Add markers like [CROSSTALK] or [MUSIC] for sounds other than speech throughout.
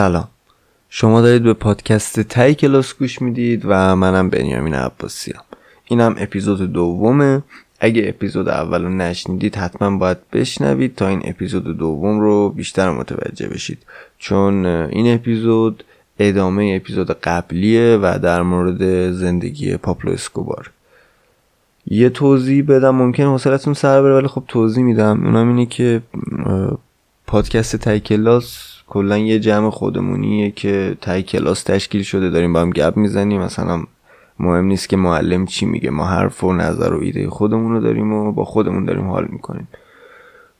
سلام. شما دارید به پادکست تای کلاس گوش می‌دید و منم بنیامین عباسی هم. اینم اپیزود دومه. اگه اپیزود اول رو نشنیدید حتما باید بشنوید تا این اپیزود دوم رو بیشتر متوجه بشید. چون این اپیزود ادامه اپیزود قبلیه و در مورد زندگی پاپلو اسکوبار. یه توضیح بدم ممکن حوصلتون سر بره ولی خب توضیح میدم. اونم اینه که پادکست تای کلاس کلا یه جمع خودمونیه که تای کلاس تشکیل شده داریم با هم گپ می‌زنیم. مثلا مهم نیست که معلم چی میگه ما حرف و نظر و ایده خودمون رو داریم و با خودمون داریم حال می‌کنیم.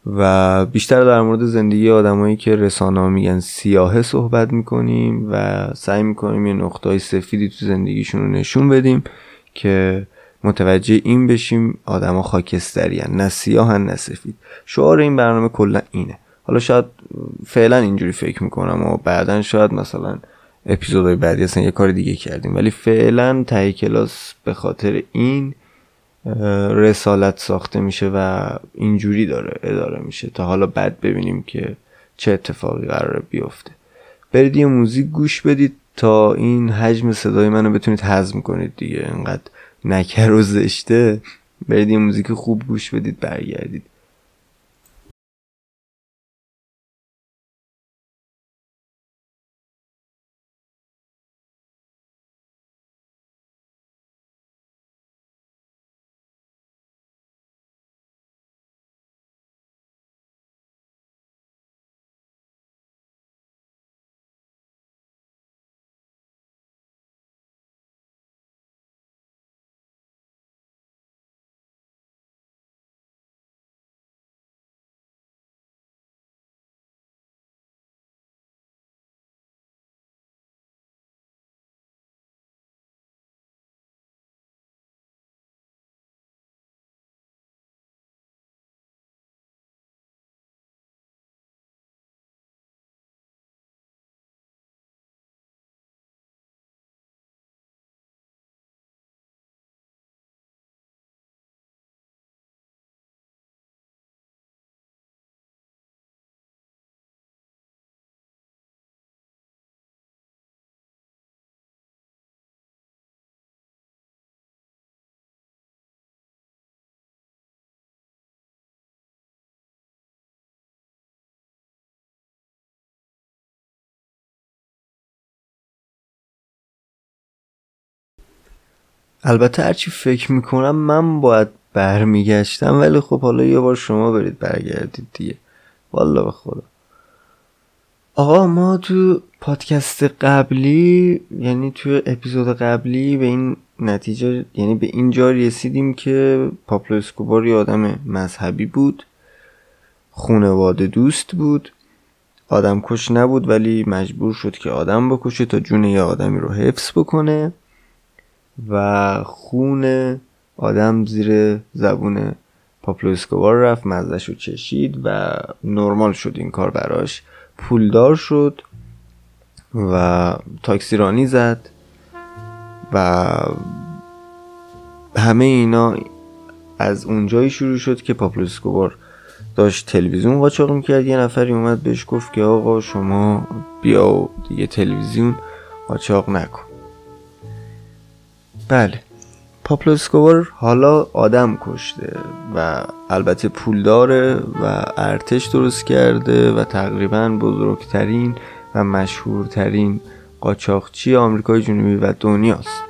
و بیشتر در مورد زندگی آدمایی که رسانه میگن سیاهه صحبت می‌کنیم و سعی می‌کنیم یه نقطه سفیدی تو زندگیشون رو نشون بدیم که متوجه این بشیم آدما خاکستری نه سیاه نه سفید. شعار این برنامه کلا اینه. حالا شاید فعلا اینجوری فکر می‌کنم و بعدا شاید مثلا اپیزودهای بعدی اصلا یه کار دیگه کردیم. ولی فعلا تهی کلاس به خاطر این رسالت ساخته میشه و اینجوری داره اداره میشه تا حالا بعد ببینیم که چه اتفاقی قراره بیفته. برید یه موزیک گوش بدید تا این حجم صدای منو بتونید هضم کنید دیگه. انقدر نکر و زشته. برید یه موزیک خوب گوش بدید برگردید. البته هرچی فکر می‌کنم من باید برمیگشتم ولی خب حالا یه بار شما برید برگردید دیگه. والا به خدا. آقا ما تو پادکست قبلی یعنی تو اپیزود قبلی به این نتیجه یعنی به اینجا رسیدیم که پاپلو اسکوبار یه آدم مذهبی بود خونواده دوست بود آدم کش نبود ولی مجبور شد که آدم بکشه تا جون یه آدمی رو حفظ بکنه. و خون آدم زیر زبون پابلو اسکوبار رفت مزه‌ش رو چشید و نرمال شد این کار براش. پولدار شد و تاکسی رانی زد و همه اینا از اونجایی شروع شد که پابلو اسکوبار داشت تلویزیون قاچاق می‌کرد. یه نفری اومد بهش گفت که آقا شما بیا دیگه تلویزیون قاچاق نکن. بله. پاپلو اسکوبار حالا آدم کشته و البته پول داره و ارتش درست کرده و تقریبا بزرگترین و مشهورترین قاچاقچی آمریکای جنوبی و دنیاست.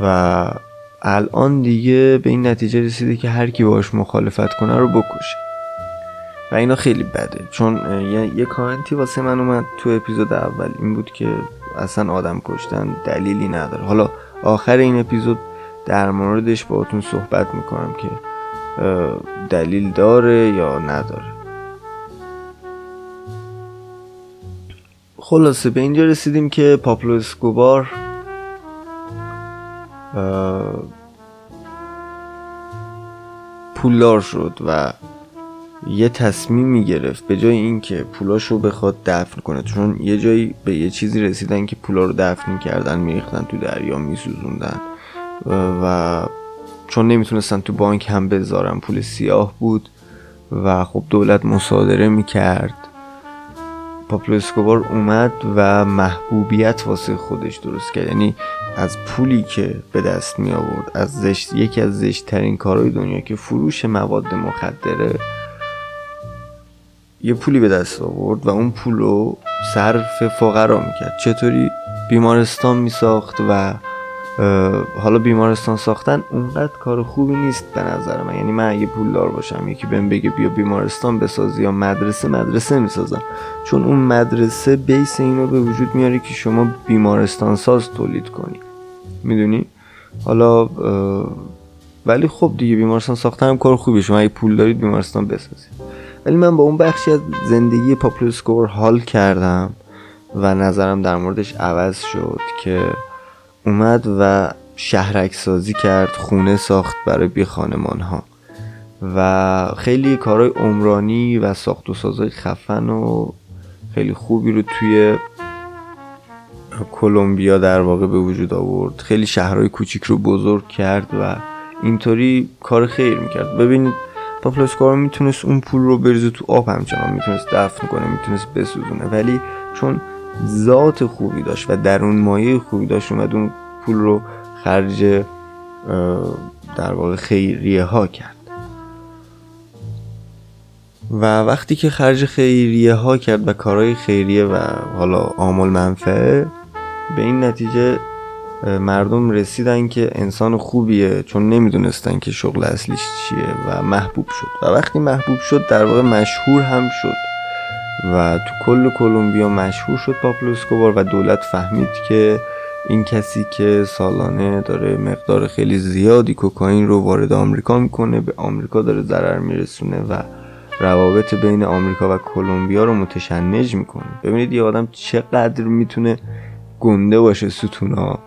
و الان دیگه به این نتیجه رسیده که هر کی باش مخالفت کنه رو بکشه. و اینا خیلی بده. چون یه, کامنتی واسه من اومد تو اپیزود اول. این بود که اصلا آدم کشتن دلیلی نداره. حالا آخر این اپیزود در موردش باهاتون صحبت می‌کنم که دلیل داره یا نداره. خلاصه به اینجا رسیدیم که پاپلو اسکوبار پولدار شد و یه تصمیمی گرفت به جای اینکه پولاش رو بخواد دفن کنه. چون یه جایی به یه چیزی رسیدن که پولا رو دفن کردن میریختن تو دریا میسوزوندن. و چون نمی‌تونستن تو بانک هم بذارن پول سیاه بود. و خب دولت مصادره می‌کرد. پاپلو اسکوبار اومد و محبوبیت واسه خودش درست کرد. یعنی از پولی که به دست می آورد از زشت یکی از زشت ترین کارهای دنیا که فروش مواد مخدره یه پولی به دست آورد و اون پول رو صرف فقرا می‌کرد. چطوری؟ بیمارستان میساخت و حالا بیمارستان ساختن اونقدر کار خوبی نیست به نظر من. یعنی من اگه پولدار باشم یکی بهم بگه بیا بیمارستان بسازی یا مدرسه مدرسه می‌سازم. چون اون مدرسه بیس اینو به وجود میاره که شما بیمارستان ساز تولید کنی. می‌دونی؟ حالا ولی خب دیگه بیمارستان ساختن هم کار خوبی شما اگه پول دارید بیمارستان بسازید. ولی من با اون بخشی از زندگی پاپلو اسکوبار حال کردم و نظرم در موردش عوض شد که اومد و شهرک سازی کرد خونه ساخت برای بی خانمان ها و خیلی کارهای عمرانی و ساخت و سازهای خفن و خیلی خوبی رو توی کلمبیا در واقع به وجود آورد. خیلی شهرهای کوچیک رو بزرگ کرد و اینطوری کار خیر می‌کرد. ببینید پاپلو می‌تونست اون پول رو بریزه تو آب همچنان. می‌تونست دفن کنه می‌تونست بسوزونه. ولی چون ذات خوبی داشت و درون مایه خوبی داشت اومد اون پول رو خرج در واقع خیریه ها کرد. و وقتی که خرج خیریه ها کرد و کارهای خیریه و حالا آمال منفعه به این نتیجه مردم رسیدن که انسان خوبیه چون نمی‌دونستن که شغل اصلیش چیه و محبوب شد. و وقتی محبوب شد در واقع مشهور هم شد. و تو کل کلمبیا مشهور شد پاپلو اسکوبار و دولت فهمید که این کسی که سالانه داره مقدار خیلی زیادی کوکائین رو وارد آمریکا می‌کنه به آمریکا داره ضرر میرسونه و روابط بین آمریکا و کلمبیا رو متشنج می‌کنه. ببینید یه آدم چقدر می‌تونه گنده باشه ستونا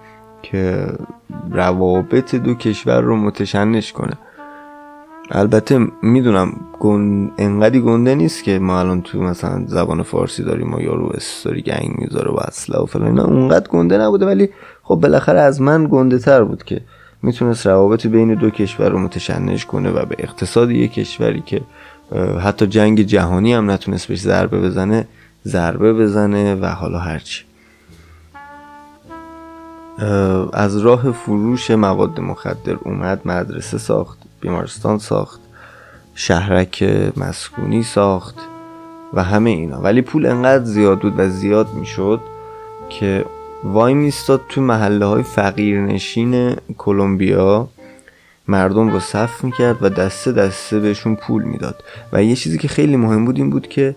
که روابط دو کشور رو متشنج کنه. البته می‌دونم گن... انقدی گنده نیست که ما الان تو مثلا زبان فارسی داریم و یارو استوری گنگ می‌ذاره و اصلا و فلان نه اونقدر گنده نبوده. ولی خب بالاخره از من گنده تر بود که می‌تونست روابط بین دو کشور رو متشنج کنه و به اقتصاد یک کشوری که حتی جنگ جهانی هم نتونست بهش ضربه بزنه ضربه بزنه و حالا هرچی. از راه فروش مواد مخدر اومد مدرسه ساخت بیمارستان ساخت شهرک مسکونی ساخت و همه اینا. ولی پول انقدر زیاد بود و زیاد می‌شد که وای میستاد تو محله های فقیرنشین کلمبیا مردم رو صف می‌کرد و دسته دسته بهشون پول می‌داد. و یه چیزی که خیلی مهم بود این بود که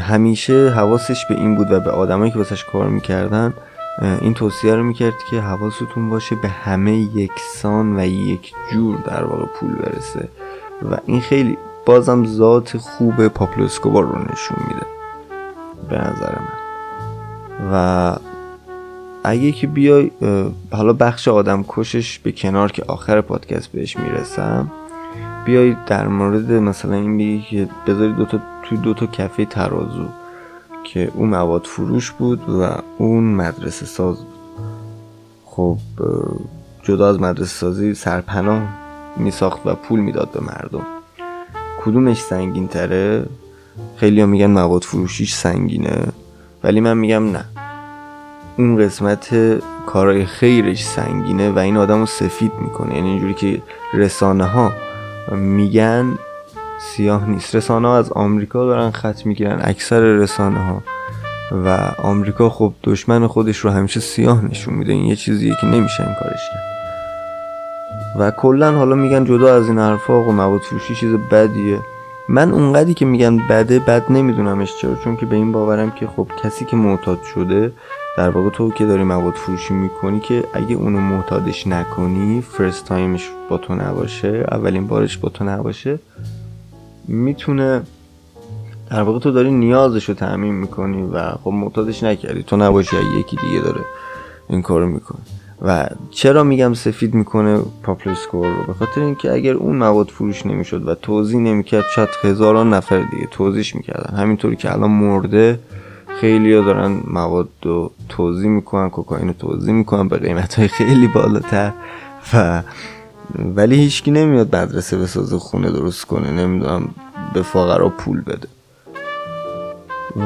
همیشه حواسش به این بود و به آدمایی که واسش کار می‌کردن این توصیه رو می‌کرد که حواستون باشه به همه یکسان و یک جور در واقع پول برسه. و این خیلی بازم ذات خوب پاپلو اسکوبار رو نشون میده. به نظر من. و اگه که بیای حالا بخش آدم کشش به کنار که آخر پادکست بهش می‌رسم بیای در مورد مثلا این بگی که بذاری دوتا تو دوتا کفه ترازو. که اون مواد فروش بود و اون مدرسه ساز بود. خب جدا از مدرسه سازی سرپناه می ساخت و پول می‌داد به مردم. کدومش سنگین تره خیلی میگن مواد فروشیش سنگینه ولی من میگم نه. اون قسمت کارهای خیرش سنگینه و این آدم رو سفید می‌کنه. یعنی اینجوری که رسانه ها میگن سیاه نیست. رسانه ها از آمریکا دارن خط می‌گیرن اکثر رسانه ها و آمریکا خب دشمن خودش رو همیشه سیاه نشون میده. این یه چیزیه که نمیشه این کارش کرد. و کلا حالا میگن جدا از این حرفا و مواد فروشی چیز بدیه. من اونقدی که میگن بده بد نمیدونمش چرا. چون که به این باورم که خب کسی که معتاد شده در واقع تو که داری مواد فروشی می‌کنی که اگه اونو معتادش نکنی first time ش با تو نباشه اولین بارش با تو نباشه می‌تونه در واقع تو داری نیازش رو تأمین می‌کنی و خب معتادش نکردی. تو نباشی یکی دیگه داره این کارو می‌کنه. و چرا میگم سفید می‌کنه پابلو اسکوبار رو؟ به خاطر اینکه اگر اون مواد فروش نمی‌شد و توزیع نمی‌کرد شاید هزاران نفر دیگه توزیع می‌کردن. همینطوری که الان مرده خیلی ها دارن مواد رو توضیح می‌کنن کوکائین رو توضیح می‌کنن به قیمت های خیلی بالاتر و ولی هیچکی نمیاد مدرسه بسازه خونه درست کنه نمی‌دونم به فقرا پول بده.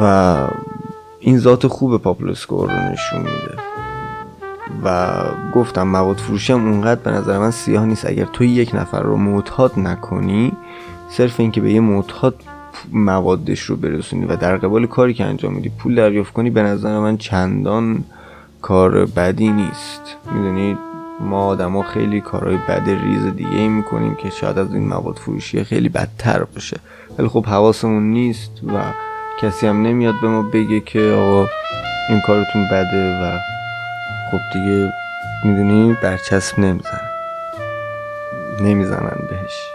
و این ذات خوب پاپلو رو نشون میده. و گفتم مواد فروشی هم اونقدر به نظر من سیاه نیست. اگر توی یک نفر رو معتاد نکنی صرف اینکه به یه معتاد موادش رو برسونی و در قبال کاری که انجام میدی پول دریافت کنی به نظر من چندان کار بدی نیست. می‌دونید ما آدما خیلی کارهای بد ریز دیگه ای می‌کنیم که شاید از این مواد فروشی خیلی بدتر باشه. ولی خب حواسمون نیست و کسی هم نمیاد به ما بگه که آقا این کارتون بده و خب دیگه می‌دونی برچسب نمیزن نمی‌زنن بهش.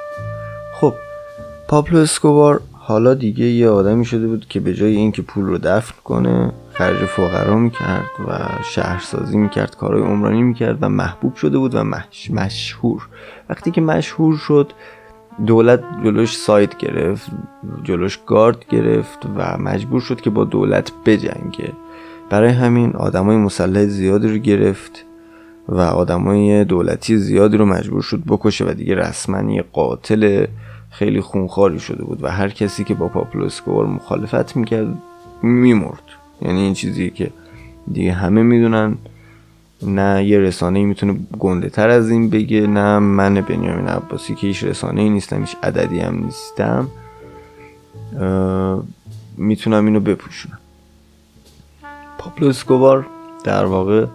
خب پابلو اسکوبار حالا دیگه یه آدمی شده بود که به جای اینکه پول رو دفن کنه خرج فقرا می‌کرد و شهرسازی می‌کرد کارهای عمرانی می‌کرد و محبوب شده بود و مش... مشهور. وقتی که مشهور شد دولت جلوش سایت گرفت جلوش گارد گرفت و مجبور شد که با دولت بجنگه. برای همین آدمای مسلح زیادی رو گرفت و آدمای دولتی زیادی رو مجبور شد بکشه و دیگه رسما یه قاتل خیلی خونخواری شده بود و هر کسی که با پاپلو اسکوبار مخالفت می‌کرد میمرد. یعنی این چیزی که دیگه همه می‌دونن نه یه رسانه می‌تونه گنده تر از این بگه نه من بنیامین عباسی که هیچ رسانه ای نیستم هیچ عددی هم نیستم می‌تونم اینو بپوشونم. پاپلو اسکوبار در واقع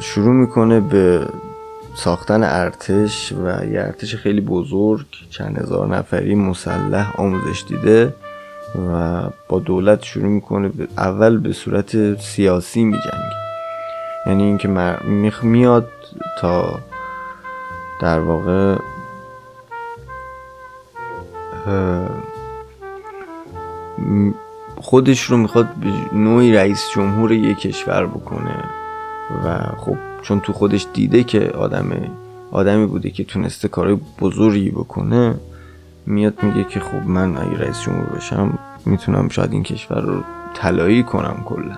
شروع می‌کنه به ساختن ارتش و یه ارتش خیلی بزرگ چند هزار نفری مسلح آموزش دیده. و با دولت شروع می‌کنه اول به صورت سیاسی میجنگه. یعنی اینکه میاد تا در واقع خودش رو می‌خواد به نوعی رئیس جمهور یک کشور بکنه و خب چون تو خودش دیده که آدم آدمی بوده که تونسته کارهای بزرگی بکنه میاد میگه که خب من اگه رئیس جمهور بشم می‌تونم شاید این کشور رو طلایی کنم کلا.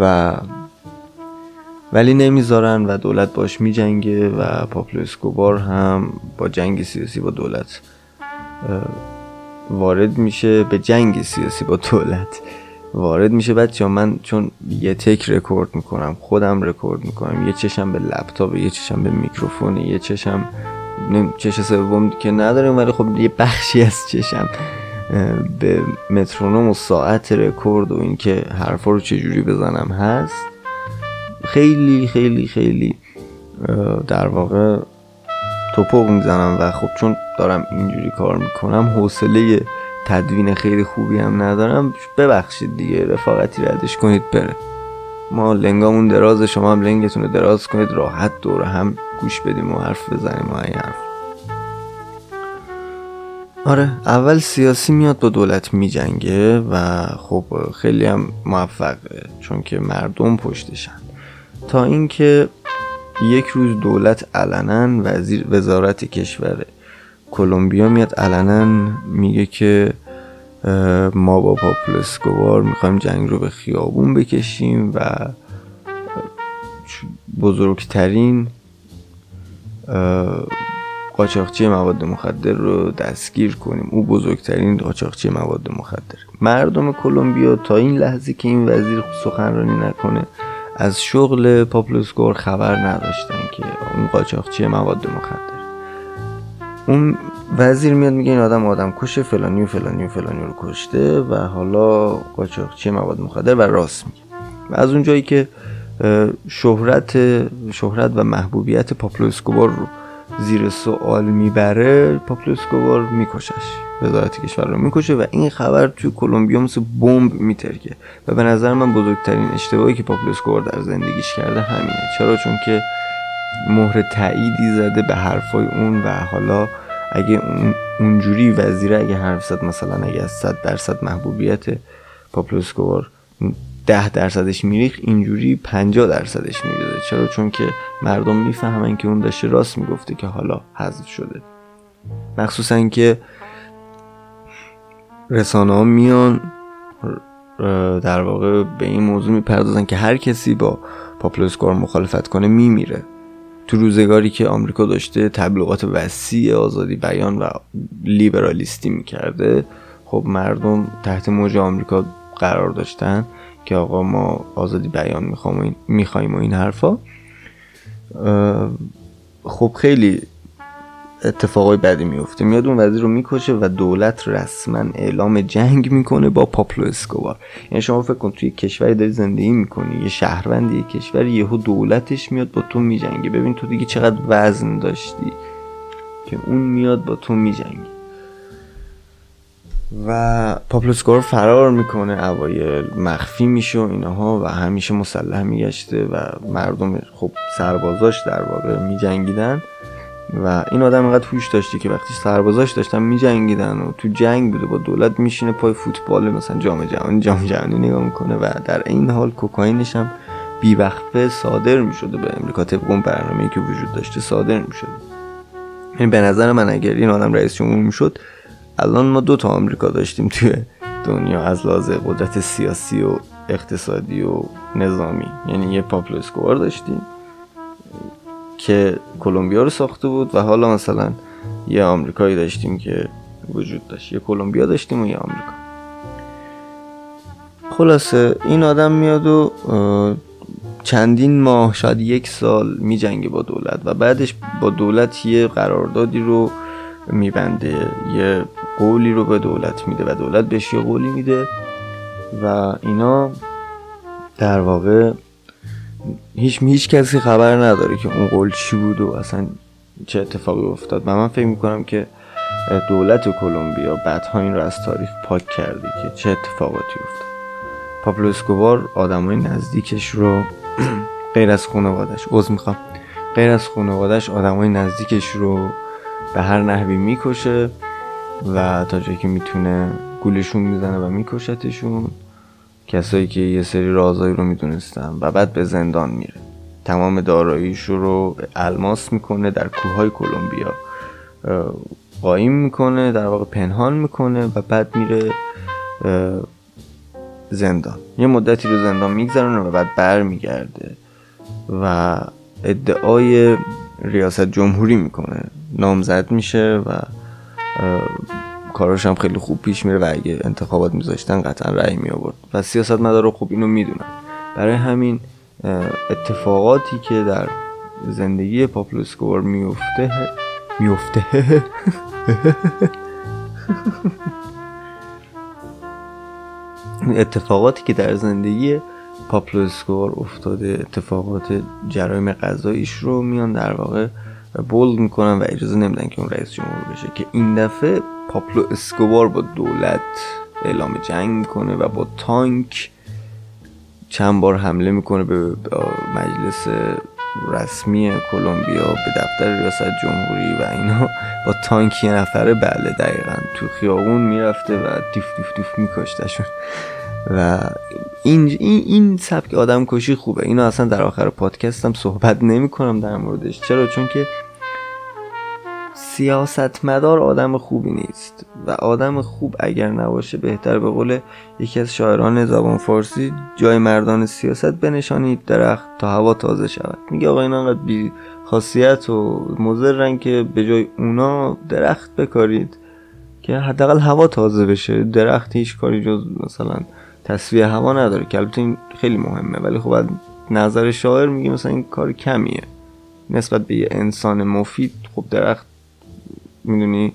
و ولی نمی‌ذارن و دولت باش میجنگه و پاپلو اسکوبار هم با جنگ سیاسی با دولت وارد میشه به جنگ سیاسی با دولت وارد میشه. بچه‌ها من چون یه تک رکورد می‌کنم خودم رکورد می‌کنم یه چشم به لپتاپ یه چشم به میکروفون یه چشم چش سوم که نداریم ولی خب یه بخشی از چشم به مترونوم و ساعت رکورد و اینکه حرفا رو چجوری بزنم هست. خیلی خیلی خیلی در واقع توپق می‌زنم و خب چون دارم اینجوری کار می‌کنم حوصله تدوین خیلی خوبی هم ندارم. ببخشید دیگه رفاقتی ردش کنید بره. ما لنگامون دراز شما هم لنگتون رو دراز کنید. راحت دور هم گوش بدیم و حرف بزنیم. و این حرف. آره اول سیاسی میاد با دولت میجنگه و خب خیلی هم موفقه چون که مردم پشتشن. تا اینکه یک روز دولت علنا وزیر وزارت کشور کلمبیا میاد علنا میگه که ما با پاپلو اسکوبار می‌خوایم جنگ رو به خیابون بکشیم و بزرگترین قاچاقچی مواد مخدر رو دستگیر کنیم. او بزرگترین قاچاقچی مواد مخدر. مردم کلمبیا تا این لحظه که این وزیر سخنرانی نکنه از شغل پابلو اسکوبار خبر نداشتن که اون قاچاقچی مواد مخدر. اون وزیر میاد میگه این آدم آدم کشه فلانی و فلانی و فلانی رو کشته و حالا قاچاقچی مواد مخدر و راست میگه. و از اونجایی که شهرت شهرت و محبوبیت پابلو اسکوبار رو زیر سوال می‌بره پابلو اسکوبار میکشش وزارت کشور رو می‌کشه و این خبر توی کلمبیا مثل بمب میترکه. و به نظر من بزرگترین اشتباهی که پاپلو اسکوبار در زندگیش کرده همینه. چرا؟ چون که مهر تاییدی زده به حرفای اون و حالا اگه اون اونجوری وزیر اگه حرف زد مثلا اگه از 100 درصد محبوبیت پاپلو اسکوبار ده درصدش میریخ اینجوری 50 درصدش میریزه چرا؟ چون که مردم می‌فهمن که اون داشته راست می‌گفته که حالا حذف شده. مخصوصا که رسانه میان در واقع به این موضوع می‌پردازن که هر کسی با پاپلوسکار مخالفت کنه میمیره. تو روزگاری که آمریکا داشته تبلیغات وسیع آزادی بیان و لیبرالیستی می‌کرده خب مردم تحت موج آمریکا قرار داشتن که آقا ما آزادی بیان می‌خوایم و این حرفا. خب خیلی اتفاقای بدی میفته. میاد اون وزیر رو می‌کشه و دولت رسما اعلام جنگ می‌کنه با پابلو اسکوبار. یعنی شما فکر کن توی کشوری داری زندگی می‌کنی یه شهروند یه کشور یهو دولتش میاد با تو میجنگه. ببین تو دیگه چقدر وزن داشتی که اون میاد با تو میجنگه. و پابلو اسکوبار فرار می‌کنه اوایل مخفی میشه و اینها و همیشه مسلح میگشته و مردم خب سربازاش در واقع میجنگیدن. و این آدم اینقدر هوش داشتی که وقتی سربازاش داشتن میجنگیدن و تو جنگ بوده با دولت میشینه پای فوتبال مثلا جام جهانی جام جهانی نگاه می‌کنه و در این حال کوکائینش هم بیوقفه صادر می‌شده به امریکا. طبق اون برنامه‌ای که وجود داشته صادر می‌شده. یعنی به نظر من اگر این آدم رئیس جمهور می‌شد الان ما دو تا آمریکا داشتیم توی دنیا از لحاظ قدرت سیاسی و اقتصادی و نظامی. یعنی یه پاپلو اسکوبار داشتیم. که کلمبیا رو ساخته بود و حالا مثلا یه آمریکایی داشتیم که وجود داشت. یه کلمبیا داشتیم و یه آمریکا. خلاصه این آدم میاد و چندین ماه شاید یک سال میجنگه با دولت و بعدش با دولت یه قراردادی رو میبنده یه قولی رو به دولت میده و دولت بهش یه قولی میده و اینا در واقع هیچ هیچ کسی خبر نداره که اون قول چی بود و اصلا چه اتفاقی افتاد. و من فکر می‌کنم که دولت کلمبیا بعدها این رو از تاریخ پاک کرده که چه اتفاقاتی افتاد. پابلو اسکوبار آدمای نزدیکش رو [CLEARS THROAT] غیر از خانوادش عوض می‌خوام. غیر از خانوادش آدمای نزدیکش رو به هر نحوی می‌کشه و تا جایی که می‌تونه گولشون می‌زنه و میکشتشون. کسایی که یه سری رازایی رو می‌دونستن و بعد به زندان میره. تمام داراییش رو الماس می‌کنه در کوههای کلمبیا. قایم می‌کنه در واقع پنهان می‌کنه و بعد میره زندان. یه مدتی رو زندان میگذرونه و بعد بر میگرده و ادعای ریاست جمهوری می‌کنه. نامزد میشه و کاراش هم خیلی خوب پیش میره و اگه انتخابات میذاشتن قطعا رأی می آورد و سیاست مدارا خوب اینو می‌دونن. برای همین اتفاقاتی که در زندگی پاپلو میفته میفته اتفاقاتی که در زندگی پابلو افتاده اتفاقات جرایم قضاییش رو میان در واقع bold می‌کنن و اجازه نمیدن که اون رئیس جمهور بشه که این دفعه پابلو اسکوبار با دولت اعلام جنگ می‌کنه و با تانک چند بار حمله می‌کنه به مجلس رسمی کلمبیا به دفتر ریاست جمهوری و اینا. با تانک یه نفره بله دقیقا تو خیابون می‌رفته و دیف دیف دیف میکشتشون. و این, این, این سبک آدم کشی خوبه. اینو اصلا در آخر پادکستم صحبت نمی کنم در موردش. چرا؟ چون که سیاستمدار آدم خوبی نیست. و آدم خوب اگر نباشه بهتر. به قول یکی از شاعران زبان فارسی جای مردان سیاست بنشانید درخت تا هوا تازه شود. میگه آقا این انقدر بی خاصیت و مزرن که به جای اونا درخت بکارید که حداقل هوا تازه بشه. درخت هیچ کاری جز مثلا تصویه هوا نداره که البته این خیلی مهمه ولی خب نظر شاعر میگه مثلا این کار کمیه. نسبت به یه انسان مفید خب درخت می‌دونی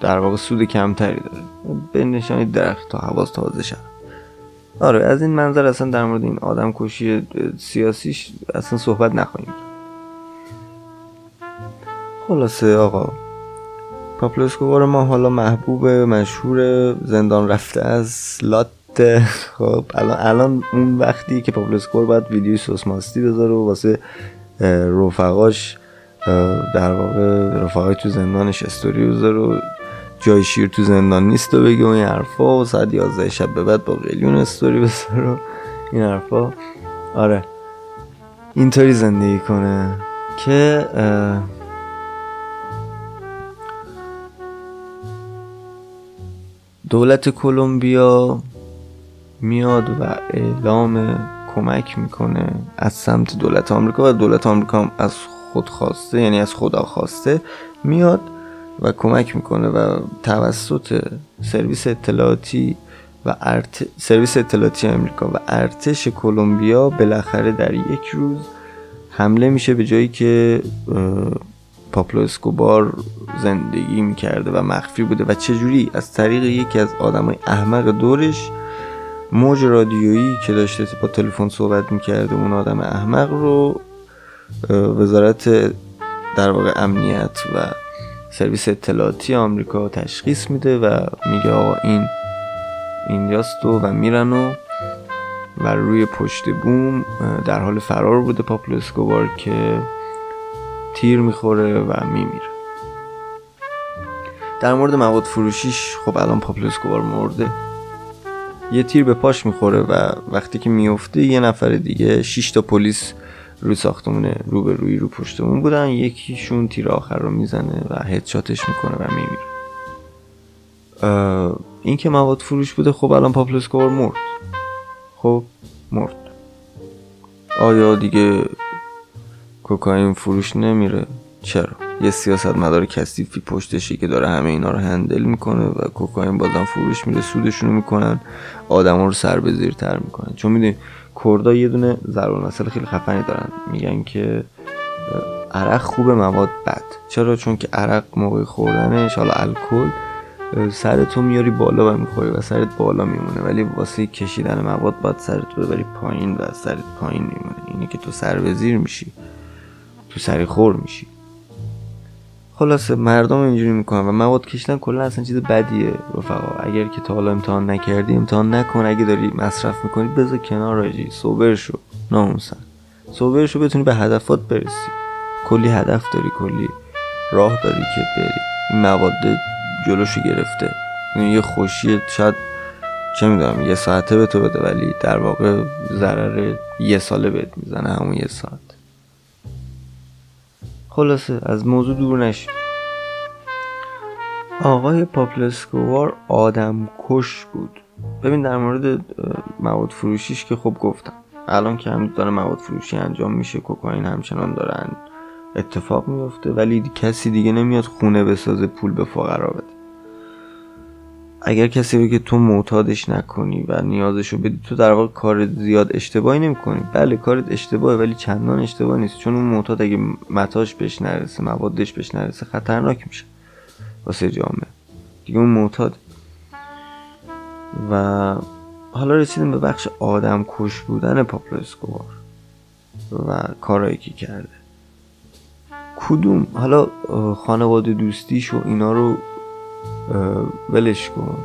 در واقع سود کمتری داره. به نشانی درخت تا حواظ تازه شد آره از این منظر اصلا در مورد این آدم کشی سیاسیش اصلا صحبت نخواهیم خلاصه آقا پاپلو ما حالا محبوب مشهور زندان رفته از لات. خب الان الان اون وقتی که پاپلو اسکوبار باید ویدیو سوسماستی بذاره و واسه رفقاش در واقع رفقای تو زندانش استوری بذاره و جای شیر تو زندان نیست و بگه و این حرفا و ساعت 11 شب به بعد با قلیون استوری بذاره و این حرفا. آره. اینطوری زندگی کنه که دولت کلمبیا میاد و اعلام کمک می‌کنه از سمت دولت آمریکا و دولت آمریکا از خود خواسته یعنی از خدا خواسته میاد و کمک می‌کنه و توسط سرویس اطلاعاتی و ارت... سرویس اطلاعاتی آمریکا و ارتش کلمبیا بالاخره در یک روز حمله میشه به جایی که پاپلو اسکوبار زندگی می‌کرده و مخفی بوده. و چجوری؟ از طریق یکی از آدمای احمق دورش موج رادیویی که داشته با تلفن صحبت می‌کرده اون آدم احمق رو وزارت در واقع امنیت و سرویس اطلاعاتی آمریکا تشخیص میده و میگه آقا این اینجاست و میرن و و روی پشت بوم در حال فرار بوده پابلو اسکوبار که تیر می‌خوره و میمیره. در مورد مواد فروشیش خب الان پابلو اسکوبار مرده. یه تیر به پاش می‌خوره و وقتی که میفته یه نفر دیگه 6 تا پلیس روی ساختمون رو به روی رو پشت بوم بودن. یکیشون تیر آخر رو می‌زنه و headshot ش می‌کنه و میمیره. این که مواد فروش بوده خب الان پاپلو اسکوبار مرد. خب مرد. آیا دیگه کوکائین فروش نمیره؟ چرا؟ یه سیاست مدار کثیفی پشتشی که داره همه اینا رو هندل می‌کنه و کوکائین بازم فروش میره سودشون رو می‌کنن آدما رو سر به تر می‌کنن. چون می‌دونی کردا یه دونه ضرور مسئله خیلی خفنی دارن. میگن که عرق خوب مواد بد. چرا؟ چون که عرق موقع خوردنش حالا الکل سرتو میاری بالا و می‌خوری و سرت بالا میمونه. ولی واسه کشیدن مواد باید سرت ببری پایین و سرت پایین میمونه. اینه که تو سر وزیر میشی. تو سری خور میشی. خلاصه مردم اینجوری می‌کنن و مواد کشیدن کلا اصلا چیز بدیه. رفقا اگر که تا حالا امتحان نکردی امتحان نکن. اگه داری مصرف می‌کنی بذار کنار راجی سوبر شو ناموسن. سوبر شو بتونی به هدفات برسی. کلی هدف داری کلی راه داری که بری. این مواد جلوشو گرفته. یه خوشی شاید چه می‌دونم یه ساعته به تو بده ولی در واقع ضرر یه ساله بهت می‌زنه همون یه ساعت. خلاصه از موضوع دور نشید آقای پاپلسکووار آدم کش بود. ببین در مورد مواد فروشیش که خب گفتم. الان که هم داره مواد فروشی انجام میشه کوکائین همچنان دارن اتفاق میفته ولی کسی دیگه نمیاد خونه بسازه پول به فقرا بده. اگر کسی بگه تو معتادش نکنی و نیازشو بدی تو در واقع کار زیاد اشتباهی نمی‌کنی. بله کارت اشتباهه ولی چندان اشتباه نیست. چون اون معتاد اگه متاش بهش نرسه موادش بهش نرسه خطرناک میشه واسه جامعه. دیگه اون معتاد. و حالا رسیدیم به بخش آدم کش بودن پاپلو اسکوبار و کارایی که کرده. کدوم؟ حالا خانواده دوستیش و اینا رو ولش کن.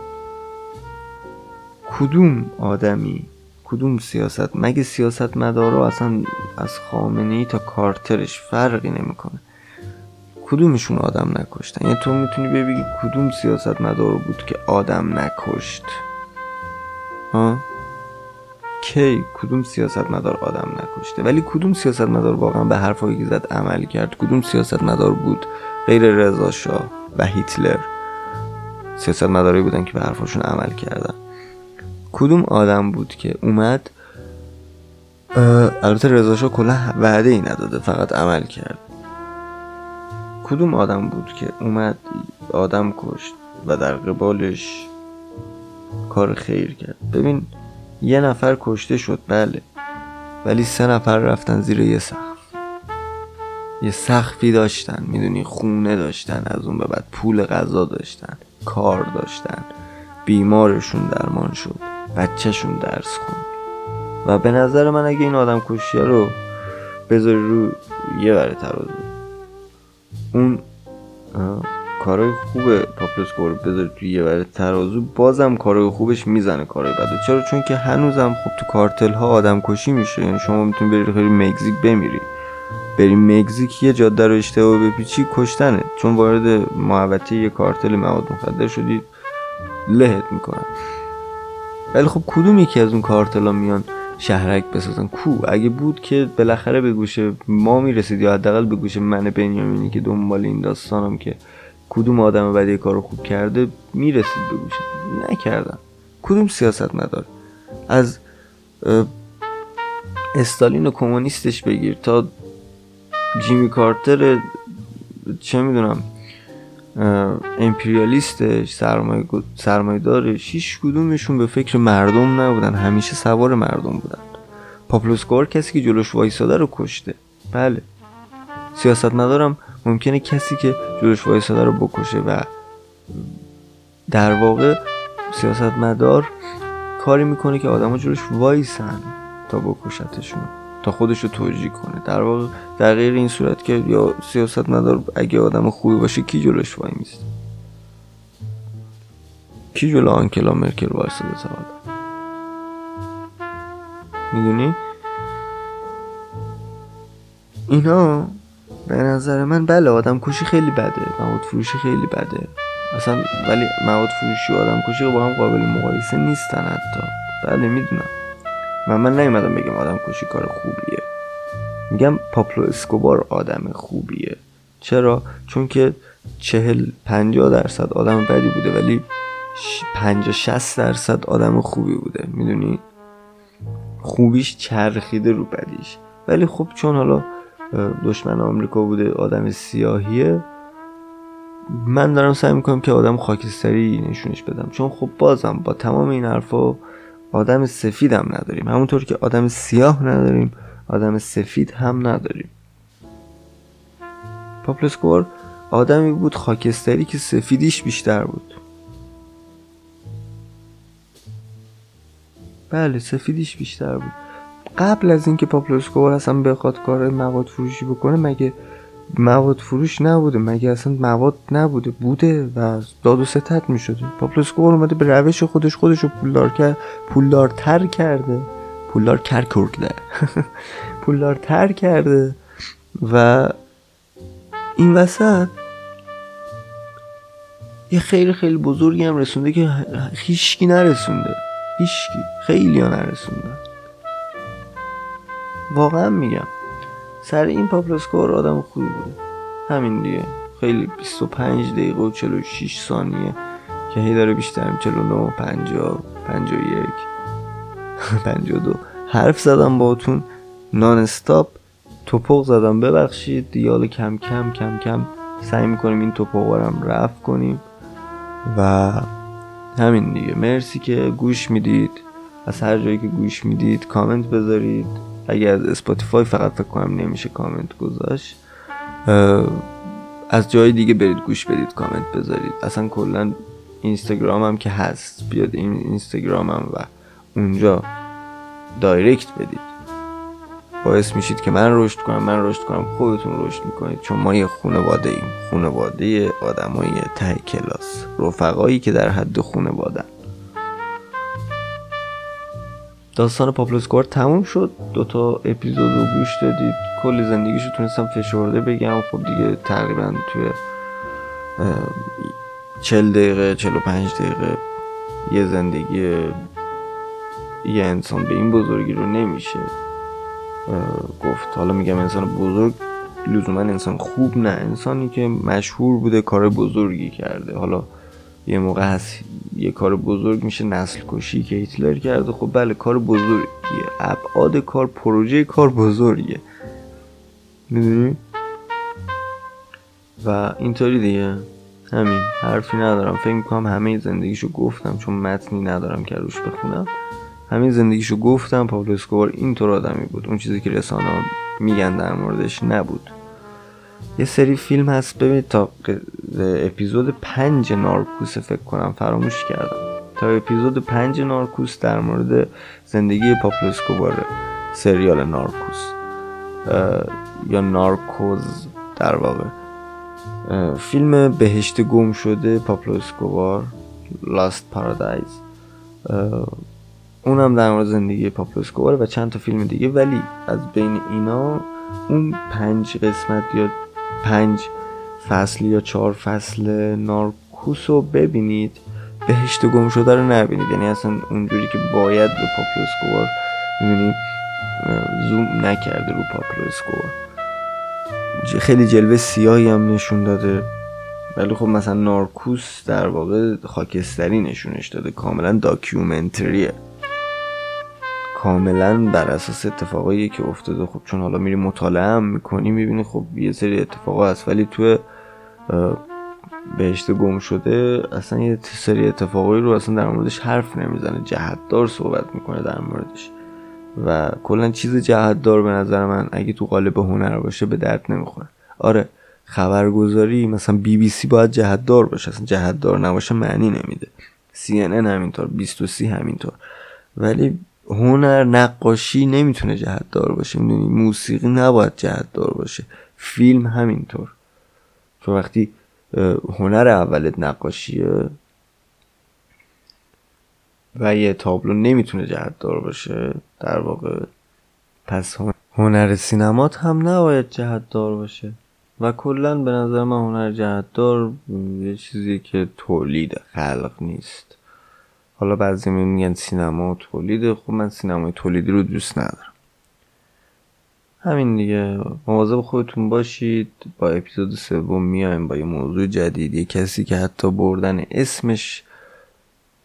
کدوم آدمی کدوم سیاست؟ مگه سیاست مدارا اصلا از خامنه ای تا کارترش فرقی نمی‌کنه؟ کدومشون آدم نکشتن؟ یعنی تو می‌تونی ببینی کدوم سیاست مدار بود که آدم نکشت. ها؟ کی؟ کدوم سیاست مدار آدم نکشته؟ ولی کدوم سیاست مدار واقعا به حرفایی که زد عمل کرد؟ کدوم سیاست مدار بود غیر رضا شاه و هیتلر؟ سیاست مداری بودن که به حرفاشون عمل کردن. کدوم آدم بود که اومد؟ البته رضا کلا وعده ای نداده فقط عمل کرد. کدوم آدم بود که اومد آدم کشت و در قبالش کار خیر کرد؟ ببین یه نفر کشته شد بله ولی سه نفر رفتن زیر یه سقف. یه سخفی داشتن می‌دونی خونه داشتن از اون به بعد پول غذا داشتن. کار داشتن. بیمارشون درمان شد. بچهشون درس خوند. و به نظر من اگه این آدم کشیه رو بذاری رو یه بره ترازو. اون کارهای خوب پاپلوس رو بذاری توی یه بره ترازو بازم کارهای خوبش می‌زنه کارهای بده چرا؟ چون که هنوزم خب تو کارتل ها آدم کشی میشه. یعنی شما می‌تونی بری خیلی مکزیک بمیری. بری مکزیک یه جاده رو اشتباه بپیچی کشتنه. چون وارد محوطه یه کارتل مواد مخدر شدی لهت می‌کنن ولی خب کدوم یکی از اون کارتلا میان شهرک بسازن؟ کو؟ اگه بود که بالاخره به گوش ما می‌رسید یا حداقل به گوش من بنیامینی که دنبال این داستانم که کدوم آدم بعدی کارو خوب کرده می‌رسید به گوش. نکردن کدوم سیاست نداره از استالین و کمونیستش بگیر تا جیمی کارتر چه می‌دونم امپریالیستش سرمایه, سرمایه دارش هیچ کدومشون به فکر مردم نبودن همیشه سوار مردم بودن. پابلو اسکوبار کسی که جلوش وایساده رو کشته. بله. سیاستمدارم ممکنه کسی که جلوش وایساده رو بکشه و در واقع سیاست مدار کاری می‌کنه که آدم جلوش وایسن تا بکشتشون. تا خودش رو توجیه کنه. در واقع در این صورت که یا سیاست مدار اگه آدم خوبی باشه کی جلوش وای میسته؟ کی جلو آنکلا مرکل وایساده تا می‌دونی؟ اینا به نظر من بله آدم کشی خیلی بده مواد فروشی خیلی بده. اصلا ولی مواد فروشی و آدم کشی با هم قابل مقایسه نیستن حتی. بله می‌دونم. و من نیومدم بگم آدم کشی کار خوبیه. میگم پاپلو اسکوبار آدم خوبیه. چرا؟ چون که چهل پنجاه درصد آدم بدی بوده ولی پنجاه شست درصد آدم خوبی بوده. می‌دونی؟ خوبیش چرخیده رو بدیش. ولی خب چون حالا دشمن آمریکا بوده آدم سیاهیه من دارم سعی می‌کنم که آدم خاکستری نشونش بدم. چون خب بازم با تمام این حرفا آدم سفید هم نداریم. همونطور که آدم سیاه نداریم آدم سفید هم نداریم. پابلو اسکوبار آدمی بود خاکستری که سفیدیش بیشتر بود. بله سفیدیش بیشتر بود. قبل از اینکه پابلو اسکوبار اصلا بخواد کار مواد فروشی بکنه مگه مواد فروش نبوده مگه اصلا مواد نبوده بوده و داد و ستد می شده اسکوبار اومده به روش خودش خودش رو پولدار کرد پولدارتر کرده. پولدار کر کرده [LAUGHS] پولدارتر کرده و این وسط یه خیلی خیلی بزرگی هم رسونده که هیچکی نرسونده. هیچکی. خیلی ها نرسونده. واقعا میگم. سر این پاپلاسکور آدم خوبی بود همین دیگه. خیلی 25 دقیقه و 46 ثانیه که هی داره بیشتر 49 50 51 52 حرف زدم باهاتون. non-stop تپق زدم. ببخشید. دیال کم کم کم کم سعی می‌کنیم این تپق هم رفع کنیم. و همین دیگه. مرسی که گوش می‌دید. از هر جایی که گوش می‌دید کامنت بذارید. اگر از اسپاتیفای فقط فکر کنم نمیشه کامنت گذاشت از جای دیگه برید گوش بدید کامنت بذارید. اصلا کلا اینستاگرام هم که هست بیاید این اینستاگرامم و اونجا direct بدید. باعث میشید که من رشد کنم من رشد کنم خودتون رشد می‌کنید. چون ما یه خونواده ایم خونواده آدمای ته کلاس رفقایی که در حد خونواده داستان پابلو تموم شد. دوتا اپیزود رو گوش دادید. کلی زندگیشو تونستم فشرده بگم. خب دیگه تقریبا توی چل دقیقه چل و پنج دقیقه یه زندگی یه انسان به این بزرگی رو نمیشه گفت. حالا میگم انسان بزرگ لزوما انسان خوب نه. انسانی که مشهور بوده کار بزرگی کرده. حالا یه موقع هست یه کار بزرگ میشه نسل کشی که هیتلر کرده. خب بله کار بزرگیه. ابعاد کار پروژه کار بزرگیه. می‌دونی؟ و اینطوری دیگه. همین. حرفی ندارم. فکر می‌کنم همه زندگیشو گفتم چون متنی ندارم که روش بخونم. همین زندگیشو گفتم. پاولو اسکوبار اینطور آدمی بود. اون چیزی که رسانه میگن در موردش نبود. یه سری فیلم هست. ببینید تا اپیزود پنج نارکوس فکر کنم فراموش کردم. تا اپیزود پنج نارکوس در مورد زندگی پابلو اسکوباره سریال نارکوس. یا نارکوز در واقع. فیلم بهشت گم شده پابلو اسکوبار Lost Paradise اونم در مورد زندگی پابلو اسکوباره و چند تا فیلم دیگه. ولی از بین اینا اون پنج قسمت یا پنج فصل یا چهار فصل نارکوس رو ببینید. بهشت گم شده رو نبینید. یعنی اصلا اونجوری که باید به پابلو اسکوبار می‌دونی زوم نکرده رو پابلو اسکوبار خیلی جلوه سیاهی هم نشون داده. ولی خب مثلا نارکوس در واقع خاکستری نشونش داده. کاملا documentary ه. کاملا بر اساس اتفاقایی که افتاده. خب چون حالا میری مطالعه هم می‌کنی می‌بینی خب یه سری اتفاقا هست ولی تو بهشت گم شده اصلا یه سری اتفاقایی رو اصلا در موردش حرف نمی‌زنه. جهتدار صحبت می‌کنه در موردش. و کلا چیز جهتدار به نظر من اگه تو قالب هنر باشه به درد نمی‌خوره. آره خبرگزاری مثلا بی بی سی باید جهتدار باشه اصلا جهتدار نباشه معنی نمیده. سی ان همینطور 23 همینطور. ولی هنر نقاشی نمی‌تونه جهتدار باشه می‌دونی؟ موسیقی نباید جهتدار باشه. فیلم همینطور. تو وقتی هنر اولت نقاشیه و یه تابلو نمی‌تونه جهتدار باشه در واقع پس هنر سینمات هم نباید جهتدار باشه. و کلا به نظر من هنر جهتدار یه چیزی که تولید خلق نیست. حالا بعضی میگن سینما تولید. خب من سینمای تولیدی رو دوست ندارم. همین دیگه. مواظب خودتون باشید. با اپیزود سوم میایم با یه موضوع جدید. یه کسی که حتی بردن اسمش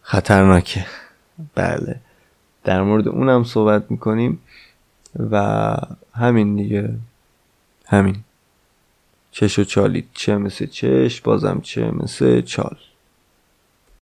خطرناکه. بله. در مورد اونم صحبت می‌کنیم. و همین دیگه. همین. چش و چالید چه مثل چش بازم چه مثل چال.